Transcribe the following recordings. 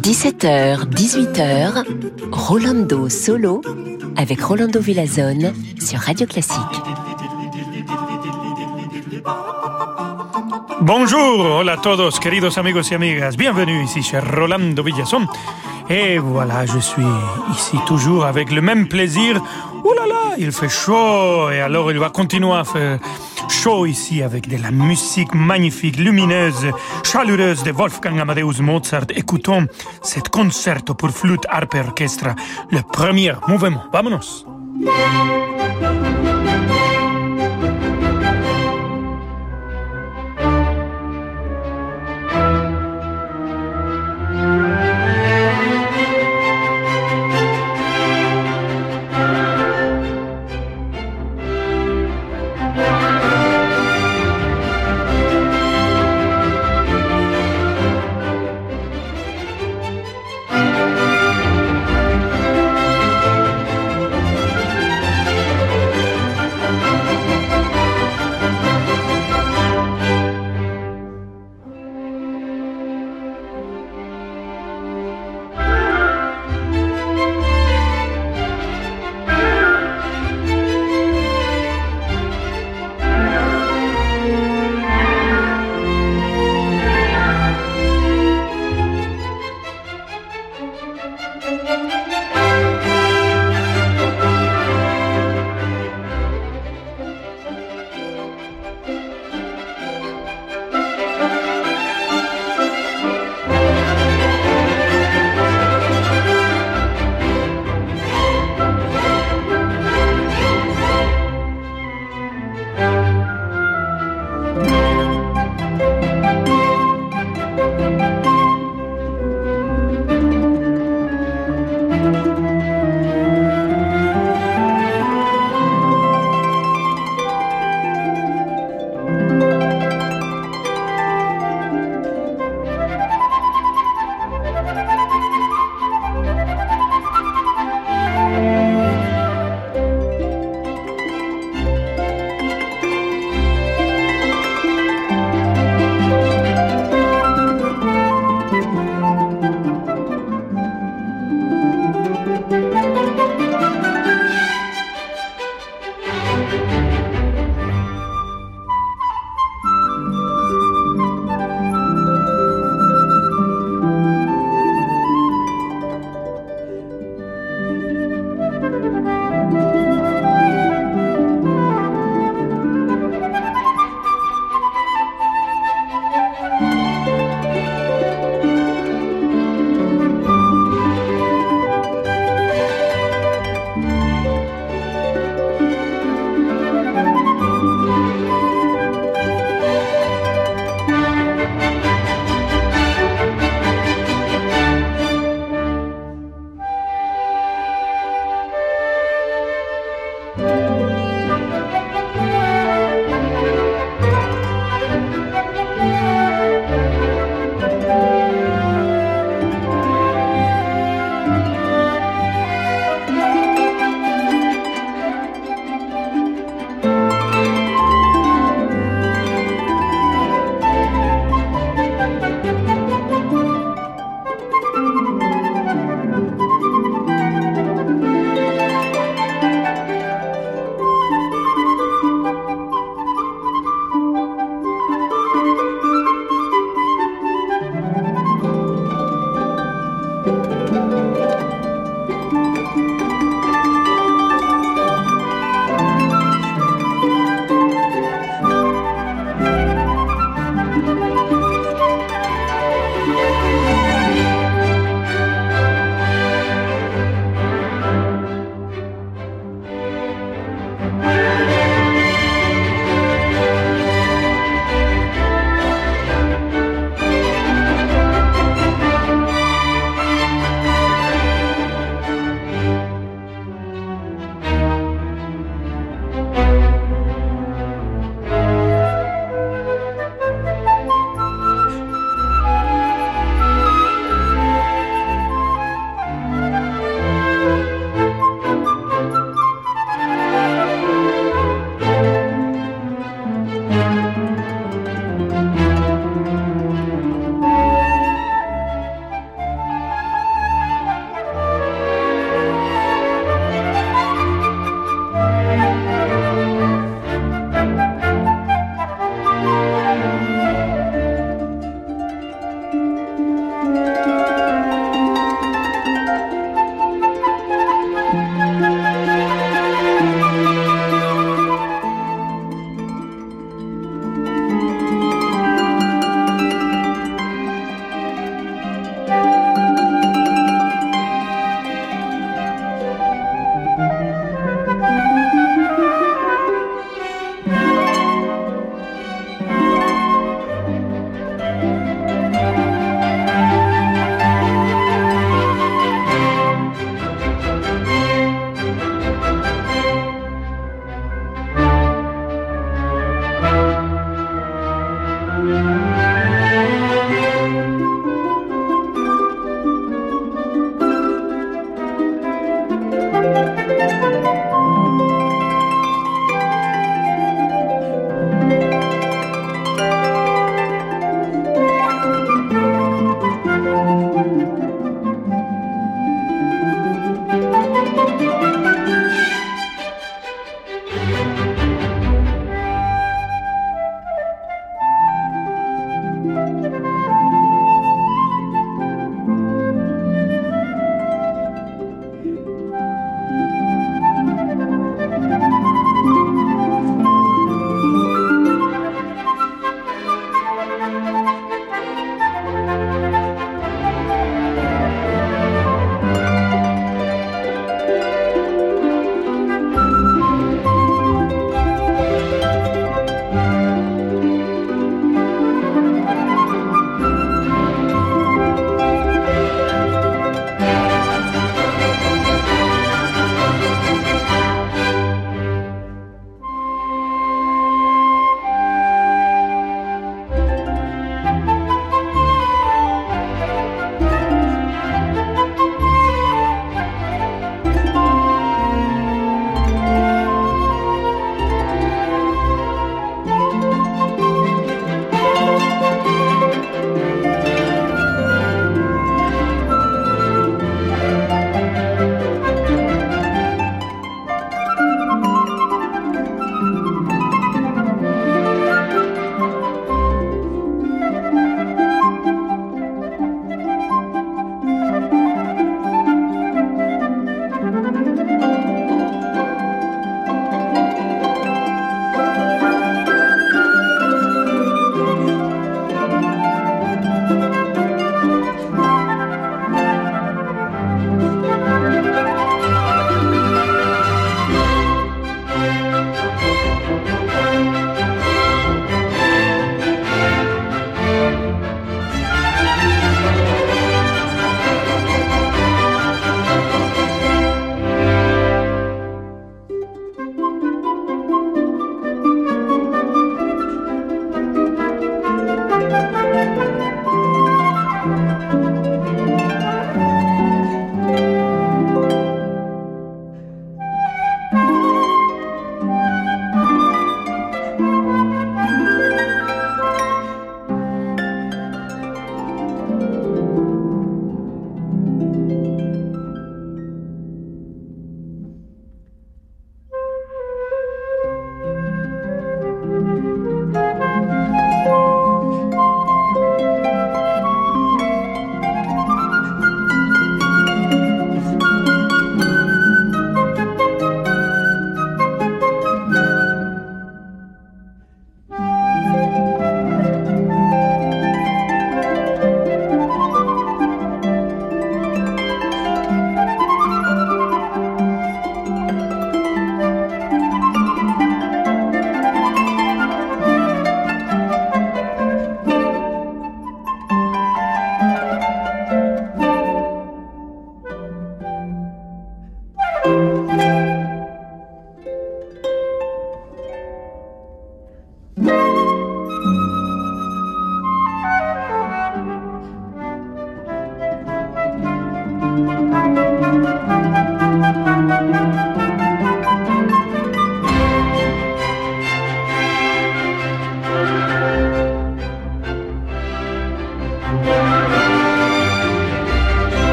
17h, 18h, Rolando Solo avec Rolando Villazone sur Radio Classique. Bonjour, hola a todos, queridos amigos y amigas. Bienvenue ici chez Rolando Villazón. Et voilà, je suis ici toujours avec le même plaisir. Ouh là là, il fait chaud et alors il va continuer à faire chaud ici avec de la musique magnifique, lumineuse, chaleureuse de Wolfgang Amadeus Mozart. Écoutons cet concerto pour flûte, harpe et orchestre, le premier mouvement. Vamonos!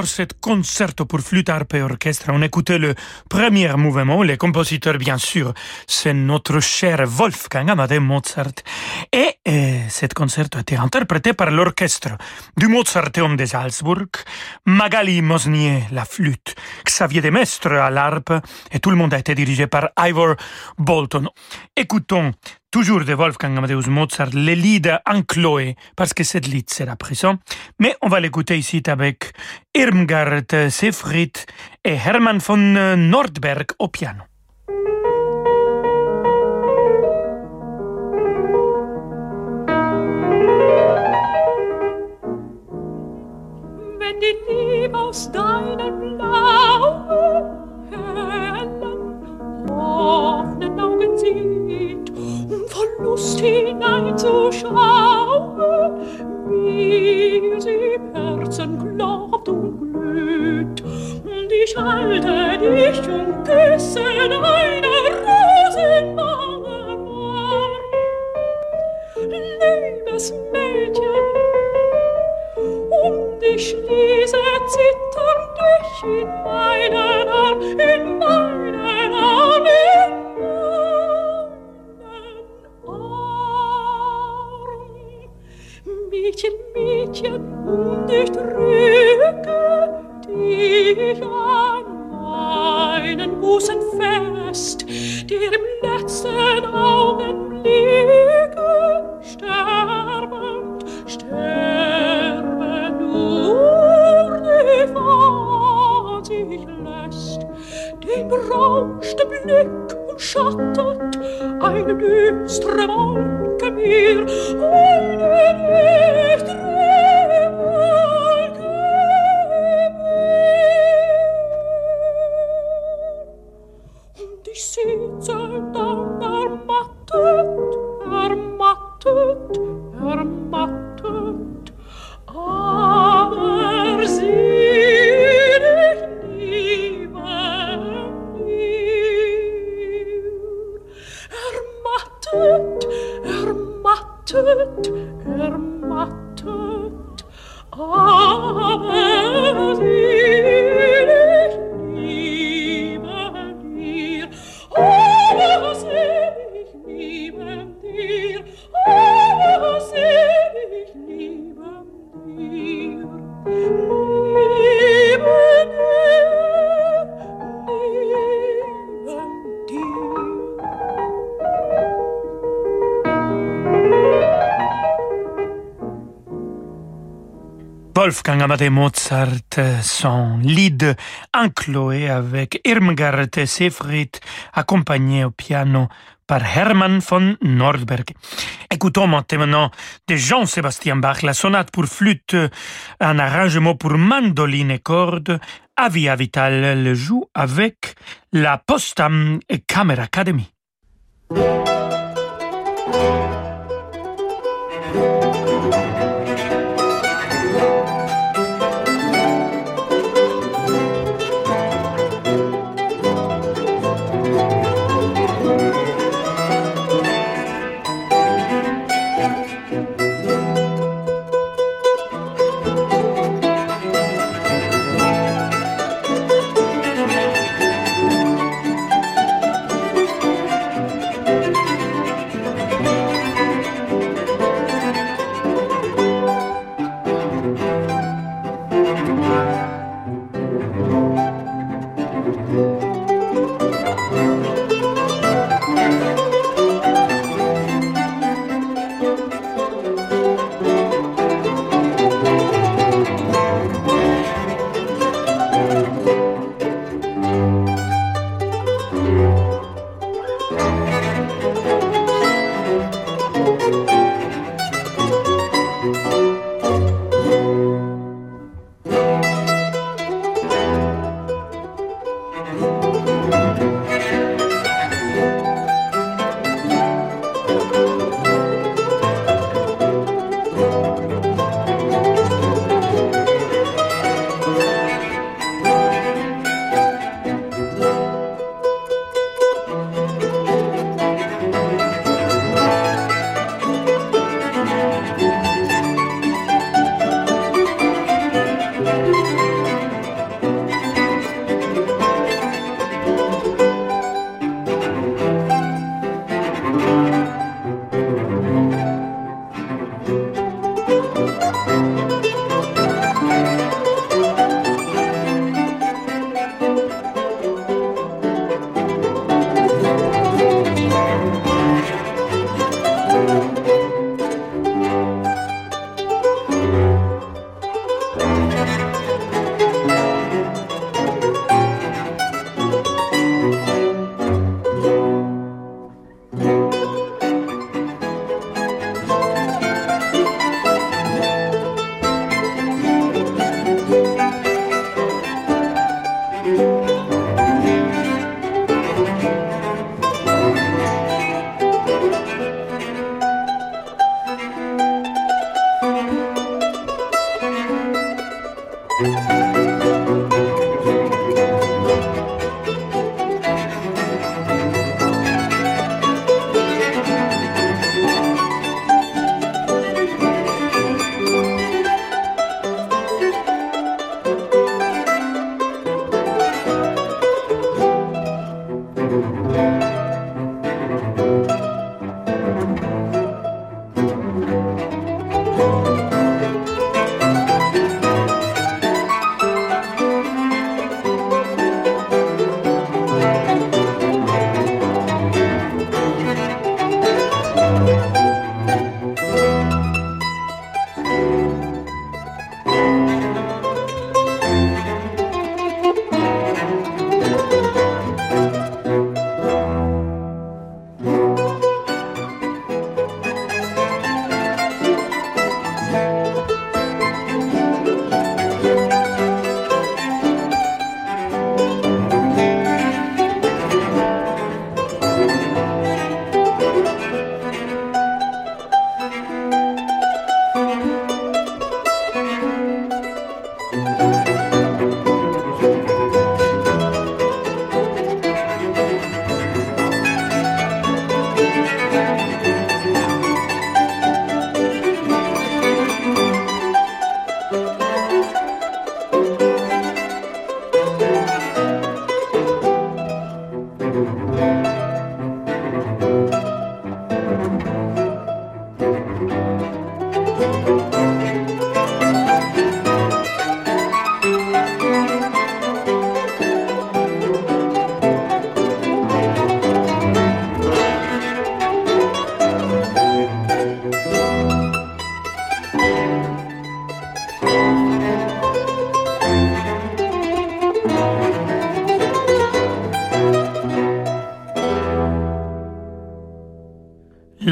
J'adore cet concerto pour flûte, harpe et orchestre. On écoutait le premier mouvement, les compositeurs bien sûr, c'est notre cher Wolfgang Amadeus Mozart. Et, et cet concerto a été interprété par l'orchestre du Mozarteum de Salzburg, Magali Mosnier la flûte, Xavier Demestre à l'harpe, et tout le monde a été dirigé par Ivor Bolton. Écoutons toujours de Wolfgang Amadeus Mozart, le lead en Chloé, parce que cette lead sera présent. Mais on va l'écouter ici avec Irmgard Seyfried et Hermann von Nordberg au piano. Hineinzuschauen, wie sie im Herzen glaubt und glüht. Und ich halte dich und küsse ermattet, ermattet, aber sie Wolfgang Amadeus Mozart, son lead en Chloé avec Irmgard Seyfried, accompagné au piano par Hermann von Nordberg. Écoutons maintenant de Jean-Sébastien Bach, la sonate pour flûte, un arrangement pour mandoline et cordes. Avia Vital le joue avec la Postam Camera Academy.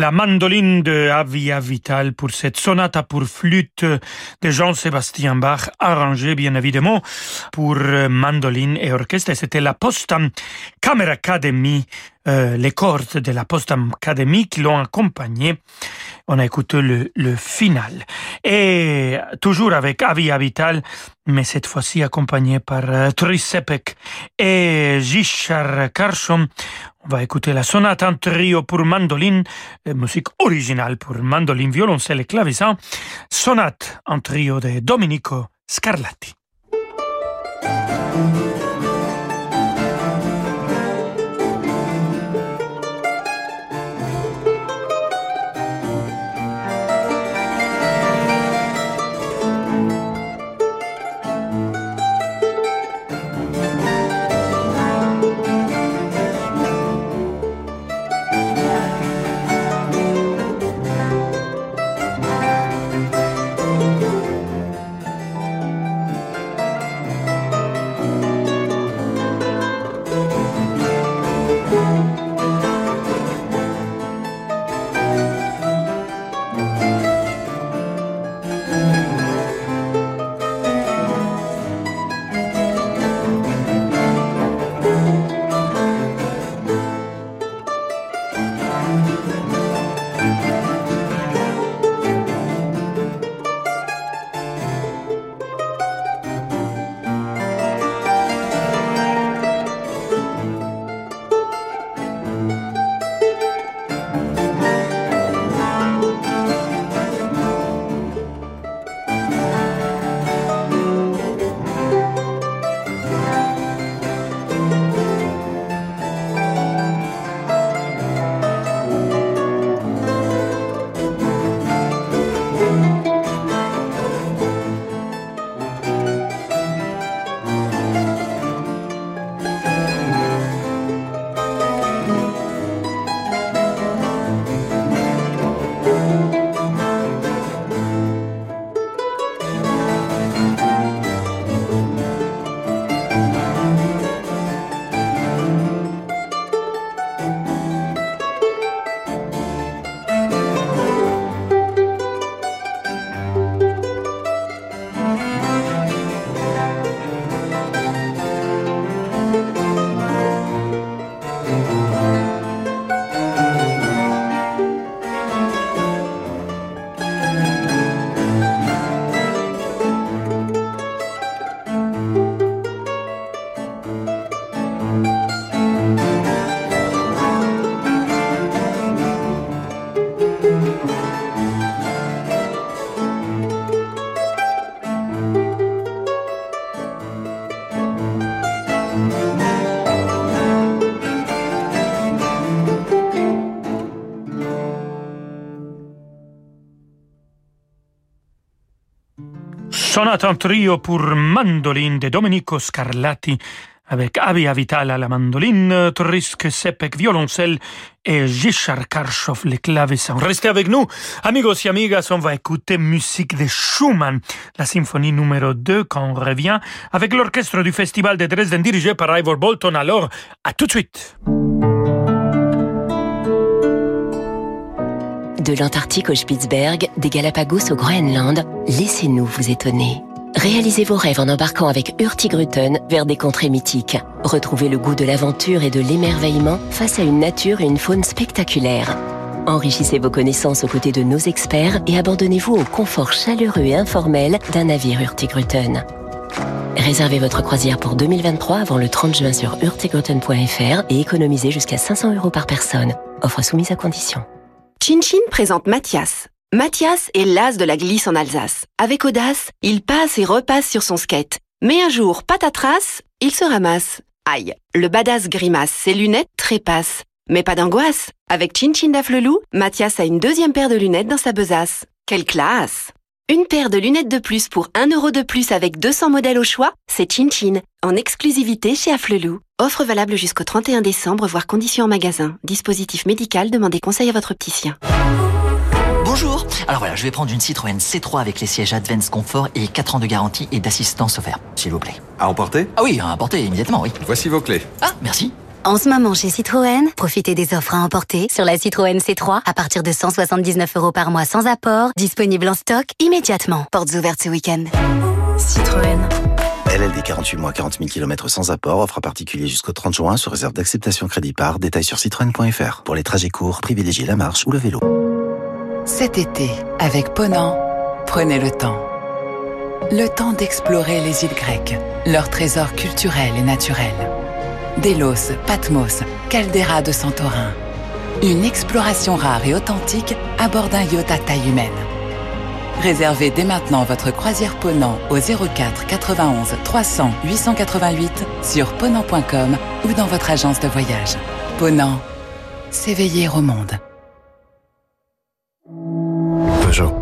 La mandoline de Avia Vital pour cette sonate pour flûte de Jean-Sébastien Bach, arrangée bien évidemment pour mandoline et orchestre. C'était la Postam Camera Academy, euh, les cordes de la Postam Academy qui l'ont accompagné. On a écouté le, final. Et toujours avec Avia Vital, mais cette fois-ci accompagné par euh, Trisepek et Jishar Karshom. On va écouter la sonate en trio pour mandoline, euh, musique originale pour mandoline, violoncelle et clavecin, sonate en trio de Domenico Scarlatti. Sonate en trio pour mandoline de Domenico Scarlatti avec Avia Vital à la mandoline, Trisk Sepek violoncelle et Jishar Karshov le clavecin. Restez avec nous, amigos et amigas, on va écouter musique de Schumann, la symphonie numéro 2 quand on revient avec l'orchestre du Festival de Dresden dirigé par Ivor Bolton. Alors, à tout de suite. De l'Antarctique au Spitzberg, des Galapagos au Groenland, laissez-nous vous étonner. Réalisez vos rêves en embarquant avec Hurtigruten vers des contrées mythiques. Retrouvez le goût de l'aventure et de l'émerveillement face à une nature et une faune spectaculaires. Enrichissez vos connaissances aux côtés de nos experts et abandonnez-vous au confort chaleureux et informel d'un navire Hurtigruten. Réservez votre croisière pour 2023 avant le 30 juin sur hurtigruten.fr et économisez jusqu'à 500 euros par personne. Offre soumise à condition. Chin présente Mathias. Mathias est l'as de la glisse en Alsace. Avec audace, il passe et repasse sur son skate. Mais un jour, patatras, il se ramasse. Aïe, le badass grimace, ses lunettes trépassent. Mais pas d'angoisse. Avec Chin Chin Daflelou, Mathias a une deuxième paire de lunettes dans sa besace. Quelle classe Une paire de lunettes de plus pour 1 euro de plus avec 200 modèles au choix, c'est Chin Chin, en exclusivité chez Afflelou. Offre valable jusqu'au 31 décembre, voire conditions en magasin. Dispositif médical, demandez conseil à votre opticien. Bonjour Alors voilà, je vais prendre une Citroën C3 avec les sièges Advance Comfort et 4 ans de garantie et d'assistance offerte, s'il vous plaît. À emporter? Ah oui, à emporter immédiatement, oui. Voici vos clés. Ah, merci. En ce moment chez Citroën, profitez des offres à emporter sur la Citroën C3 à partir de 179 euros par mois sans apport, disponible en stock immédiatement. Portes ouvertes ce week-end. Citroën. LLD 48 mois 40 000 km sans apport, offre à particulier jusqu'au 30 juin sur réserve d'acceptation crédit par, détail sur citroën.fr. Pour les trajets courts, privilégiez la marche ou le vélo. Cet été, avec Ponant, prenez le temps. Le temps d'explorer les îles grecques, leurs trésors culturels et naturels. Délos, Patmos, Caldera de Santorin. Une exploration rare et authentique à bord d'un yacht à taille humaine. Réservez dès maintenant votre croisière Ponant au 04 91 300 888 sur ponant.com ou dans votre agence de voyage. Ponant, s'éveiller au monde. Peugeot.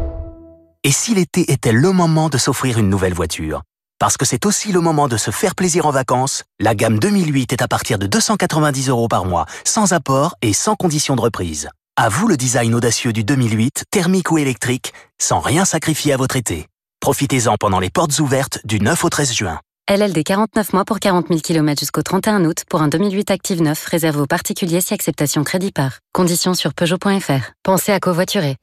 Et si l'été était le moment de s'offrir une nouvelle voiture? Parce que c'est aussi le moment de se faire plaisir en vacances, la gamme 2008 est à partir de 290 euros par mois, sans apport et sans condition de reprise. À vous le design audacieux du 2008, thermique ou électrique, sans rien sacrifier à votre été. Profitez-en pendant les portes ouvertes du 9 au 13 juin. LLD 49 mois pour 40 000 km jusqu'au 31 août pour un 2008 Active 9 réservé aux particuliers si acceptation crédit par. Conditions sur Peugeot.fr. Pensez à covoiturer.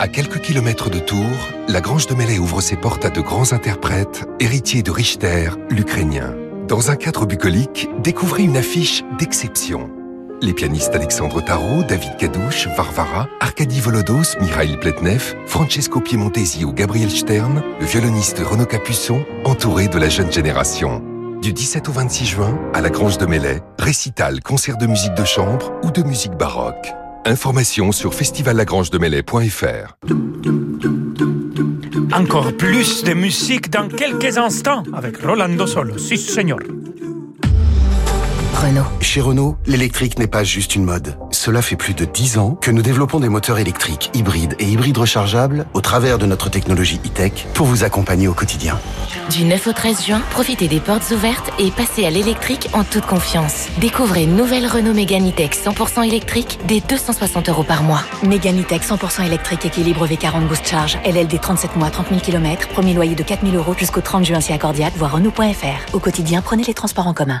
À quelques kilomètres de Tours, la Grange de Melay ouvre ses portes à de grands interprètes, héritiers de Richter, l'Ukrainien. Dans un cadre bucolique, découvrez une affiche d'exception. Les pianistes Alexandre Tarot, David Cadouche, Varvara, Arkady Volodos, Mikhail Pletnev, Francesco Piemontesi ou Gabriel Stern, le violoniste Renaud Capuçon, entouré de la jeune génération. Du 17 au 26 juin, à la Grange de Melay, récital, concert de musique de chambre ou de musique baroque. Informations sur festivallagrangedemelay.fr. Encore plus de musique dans quelques instants avec Rolando Solo. Si, señor. Renault. Chez Renault, l'électrique n'est pas juste une mode. Cela fait plus de 10 ans que nous développons des moteurs électriques, hybrides et hybrides rechargeables au travers de notre technologie e-tech pour vous accompagner au quotidien. Du 9 au 13 juin, profitez des portes ouvertes et passez à l'électrique en toute confiance. Découvrez une nouvelle Renault Mégane E-Tech 100% électrique dès 260 euros par mois. Mégane E-Tech 100% électrique équilibre V40 Boost Charge. LLD 37 mois, 30 000 km. Premier loyer de 4 000 euros jusqu'au 30 juin si accordiaque, voire Renault.fr. Au quotidien, prenez les transports en commun.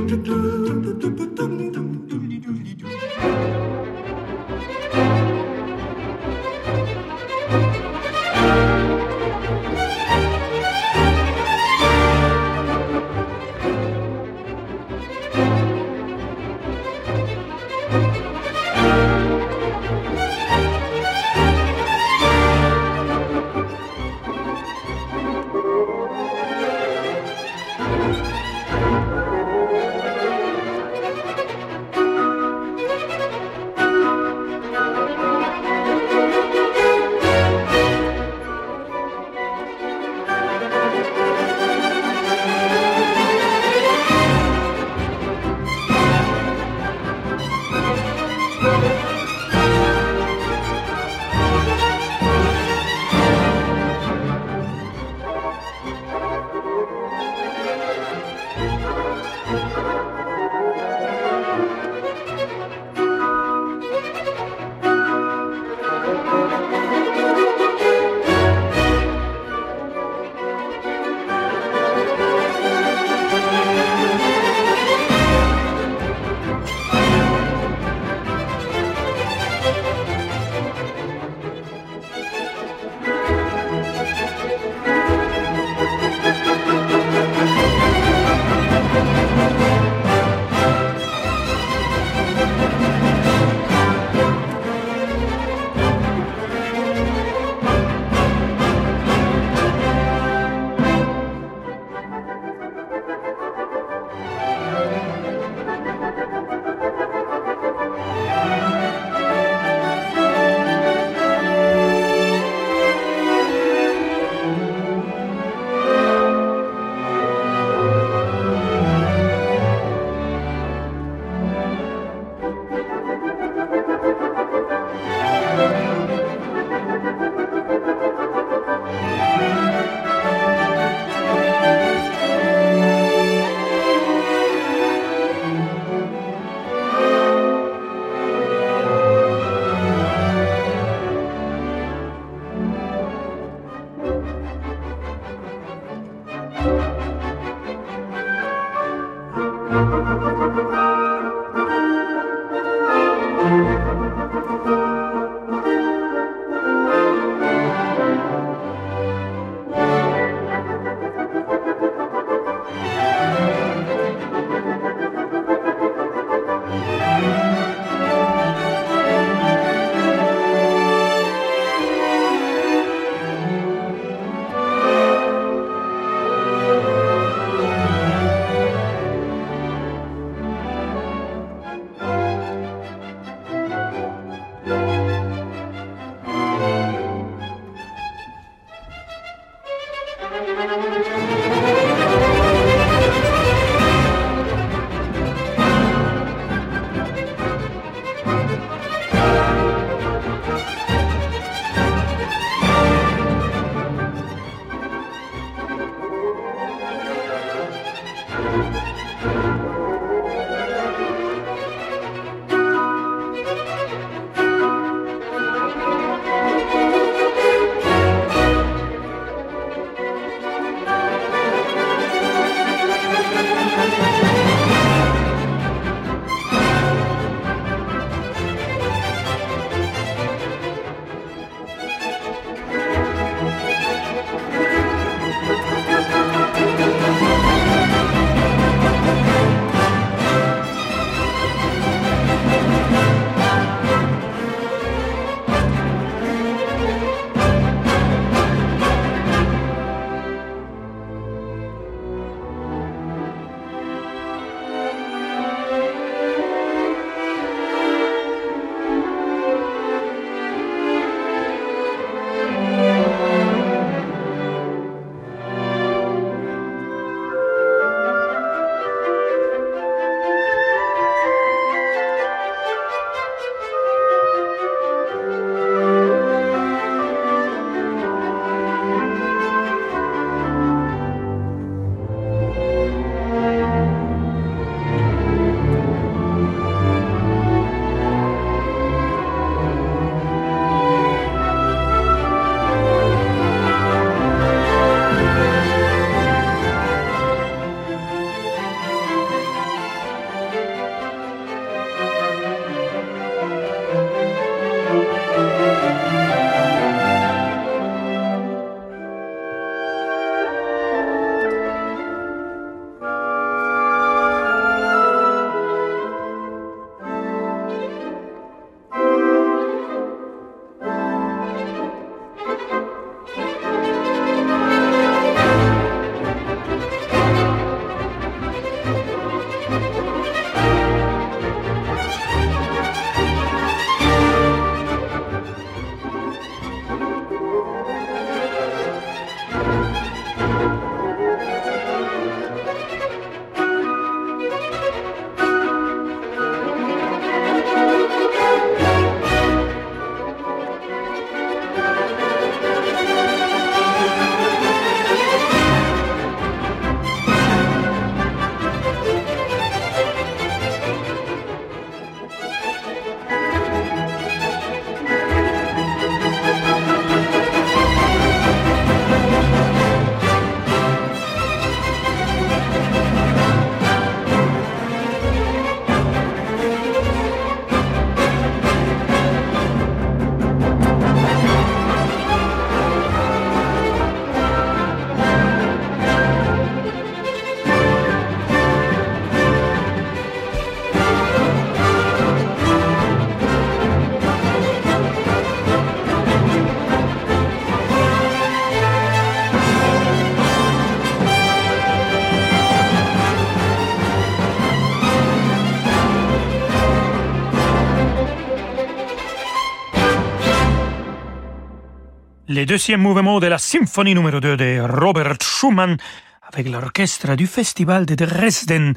Deuxième mouvement de la symphonie numéro 2 de Robert Schumann avec l'orchestre du Festival de Dresden,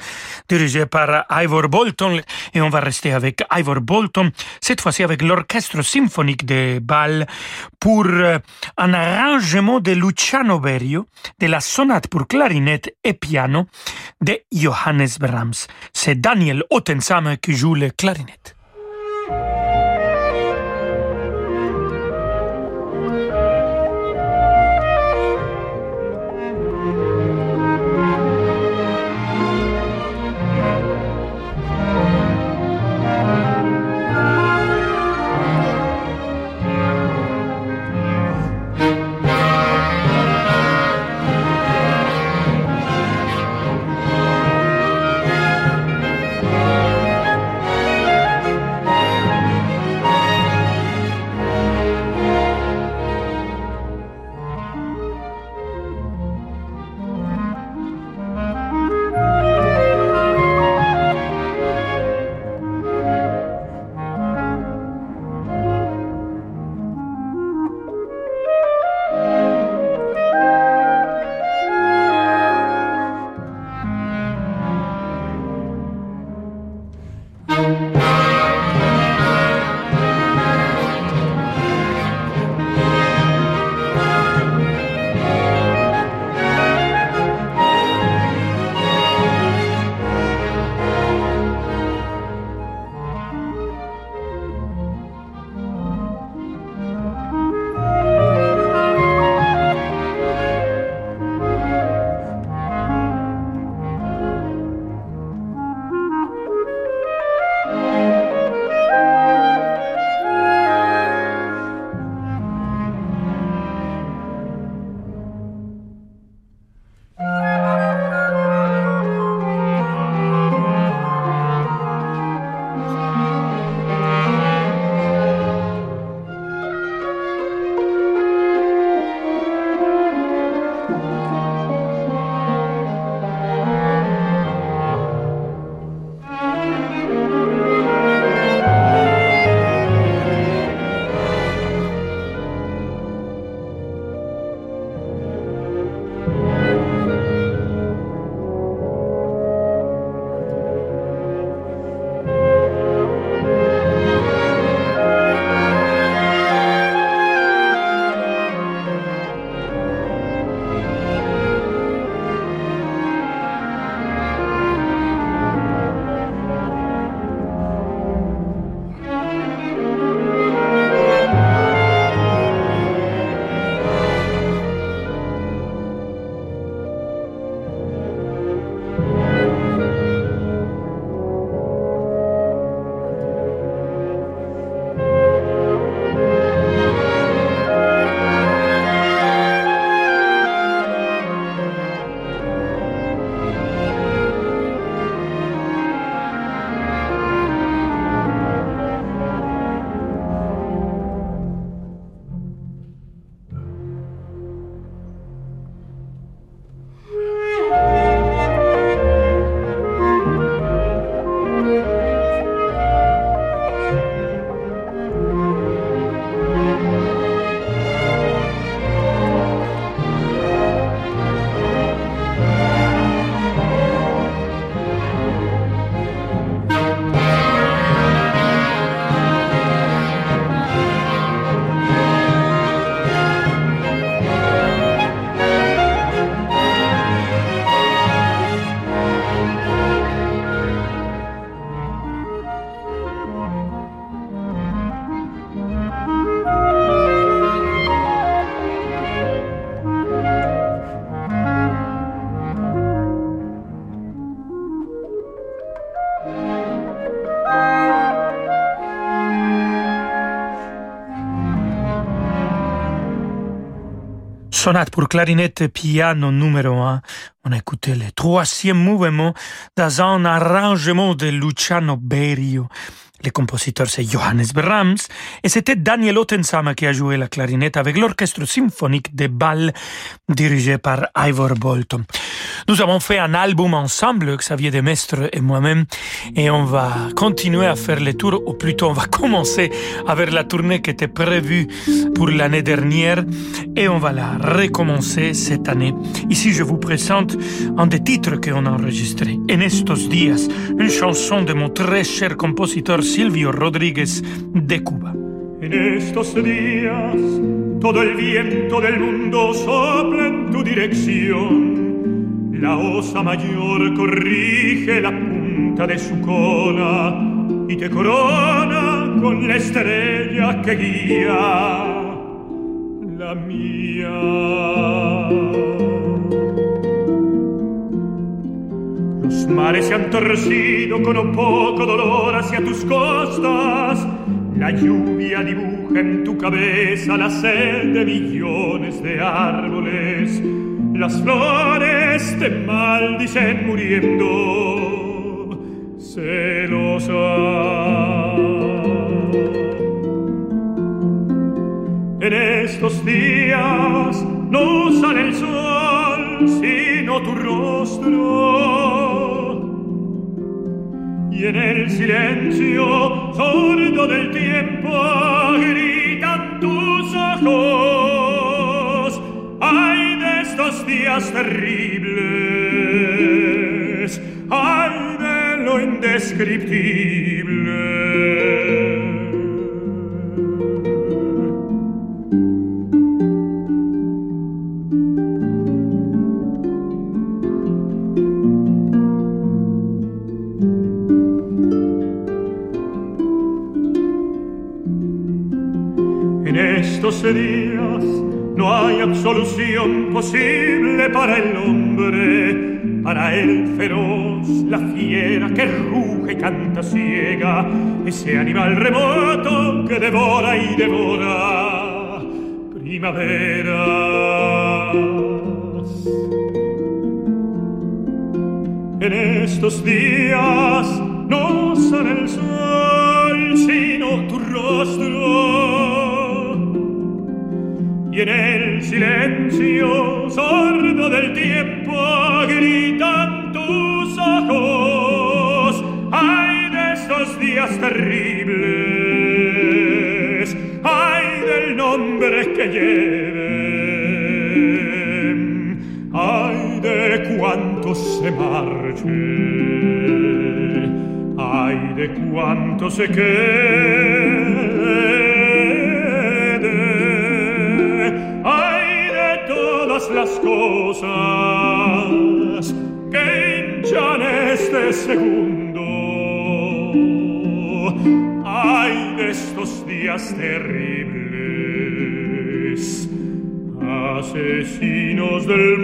dirigé par Ivor Bolton. Et on va rester avec Ivor Bolton, cette fois-ci avec l'orchestre symphonique de Bâle, pour euh, un arrangement de Luciano Berio de la sonate pour clarinette et piano de Johannes Brahms. C'est Daniel Ottensam qui joue le clarinette. Sonate pour clarinette et piano numéro 1. On a écouté le troisième mouvement dans un arrangement de Luciano Berio. Le compositeur, c'est Johannes Brahms, et c'était Daniel Ottensama qui a joué la clarinette avec l'orchestre symphonique de Bâle, dirigé par Ivor Bolton. Nous avons fait un album ensemble, Xavier Demestre et moi-même, et on va continuer à faire les tours, ou plutôt on va commencer avec la tournée qui était prévue pour l'année dernière, et on va la recommencer cette année. Ici, je vous présente un des titres qu'on a enregistré, En estos días, une chanson de mon très cher compositeur Silvio Rodríguez de Cuba. En estos días todo el viento del mundo sopla en tu dirección. La osa mayor corrige la punta de su cola y te corona con la estrella que guía la mía. Mares se han torcido con un poco dolor hacia tus costas. La lluvia dibuja en tu cabeza la sed de millones de árboles. Las flores te maldicen muriendo, celosa. En estos días no sale el sol, sino tu rostro. Y en el silencio sordo del tiempo gritan tus ojos. Ay de estos días terribles, ay de lo indescriptible. No hay absolución posible para el hombre, para el feroz, la fiera que ruge y canta ciega, ese animal remoto que devora y devora primaveras. En estos días no sale el sol, sino tu rostro. Y en el silencio sordo del tiempo gritan tus ojos. Ay de estos días terribles, ay del nombre que lleven, ay de cuántos se marchen, ay de cuántos se queden, cosas que hinchan este segundo. Ay de estos días terribles, asesinos del En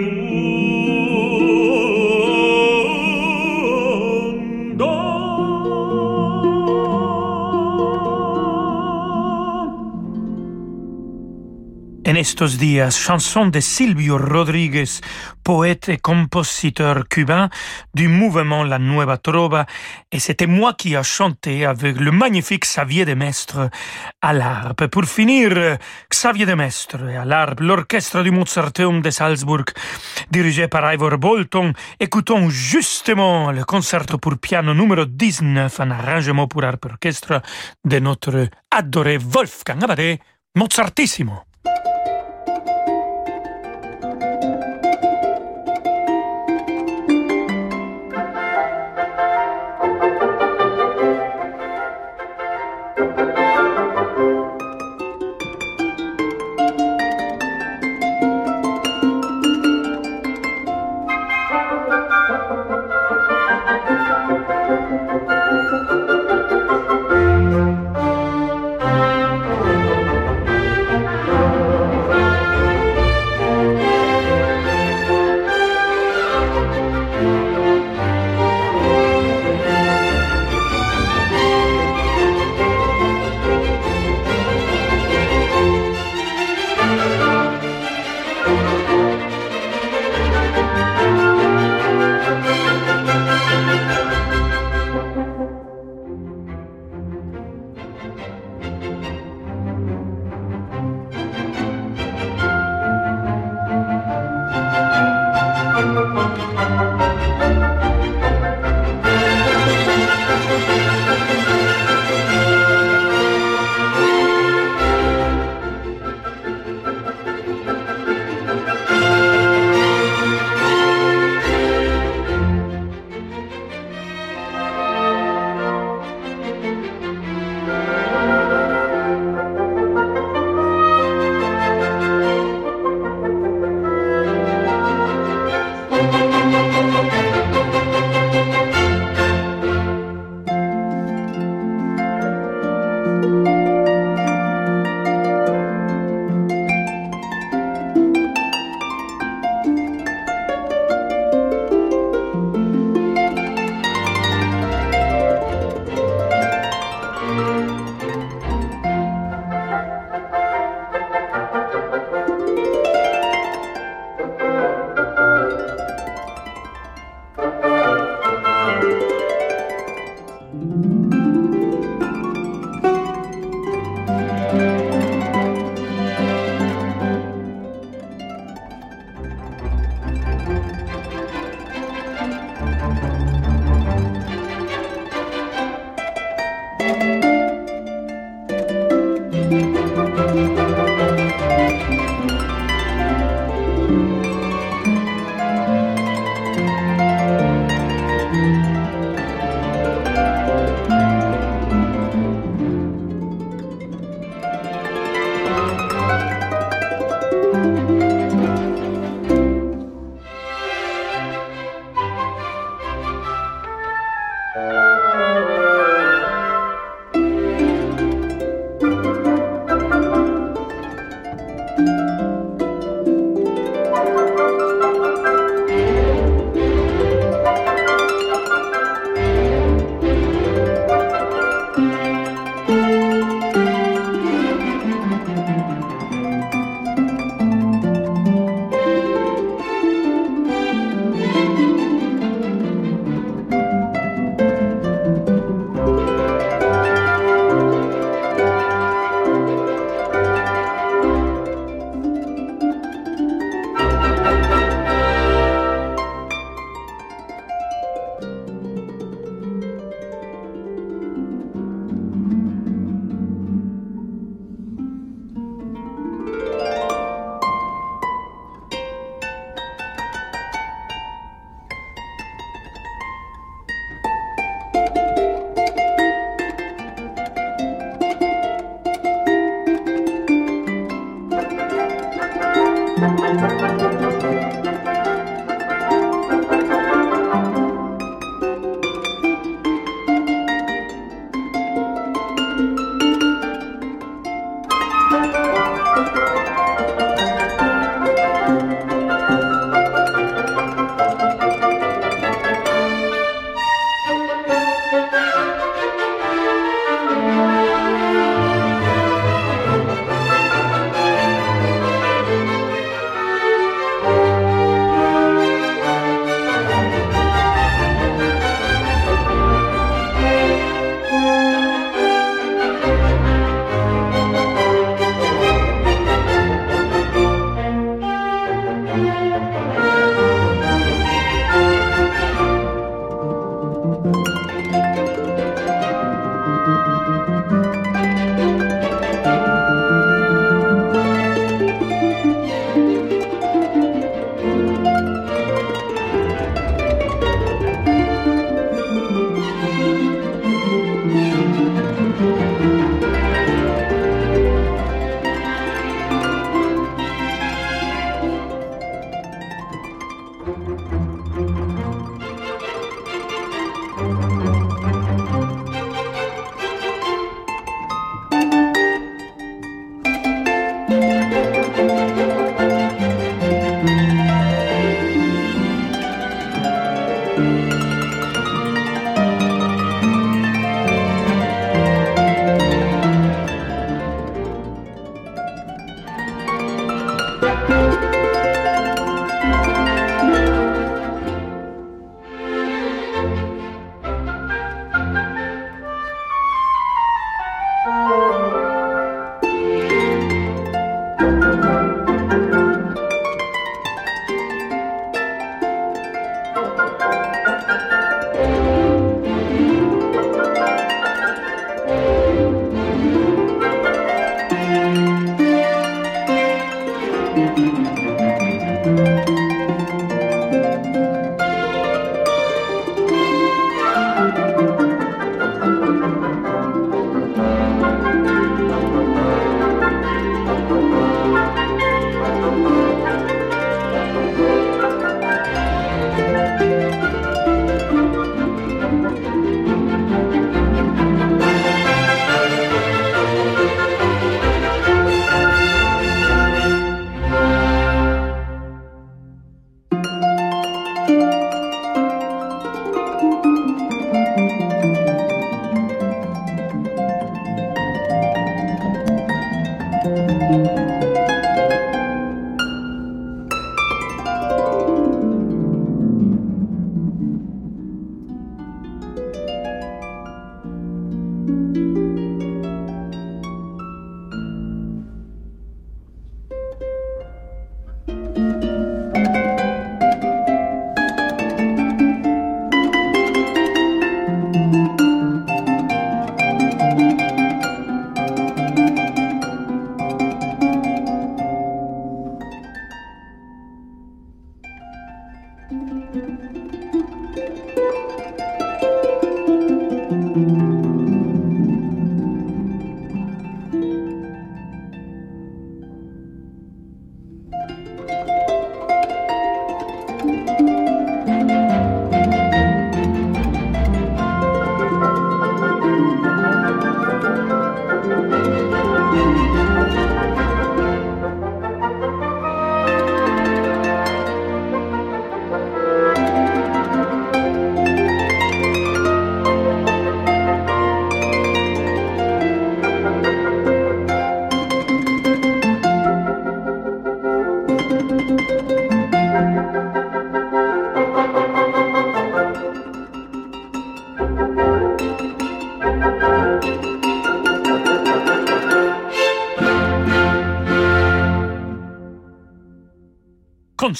estos chanson de Silvio Rodríguez, poète et compositeur cubain du mouvement La Nueva Trova, et c'était moi qui a chanté avec le magnifique Xavier de Mestre à l'harpe. Pour finir, Xavier de Mestre à l'harpe, l'orchestre du Mozarteum de Salzburg, dirigé par Ivor Bolton, écoutons justement le concerto pour piano numéro 19, un arrangement pour harpe orchestre de notre adoré Wolfgang Amade, Mozartissimo.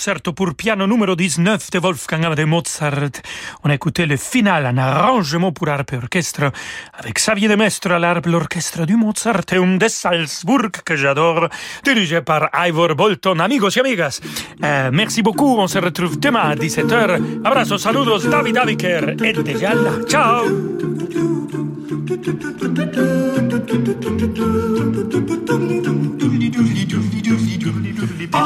Concerto pour piano numéro 19 de Wolfgang Amadeus Mozart. On a écouté le final en arrangement pour harpe et orchestre avec Xavier de Mestre à l'harpe, l'orchestre du Mozarteum de Salzburg que j'adore, dirigé par Ivor Bolton. Amigos y amigas, euh, merci beaucoup. On se retrouve demain à 17h. Abrazos, saludos, David Aviker et Bum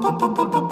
bum bum bum bum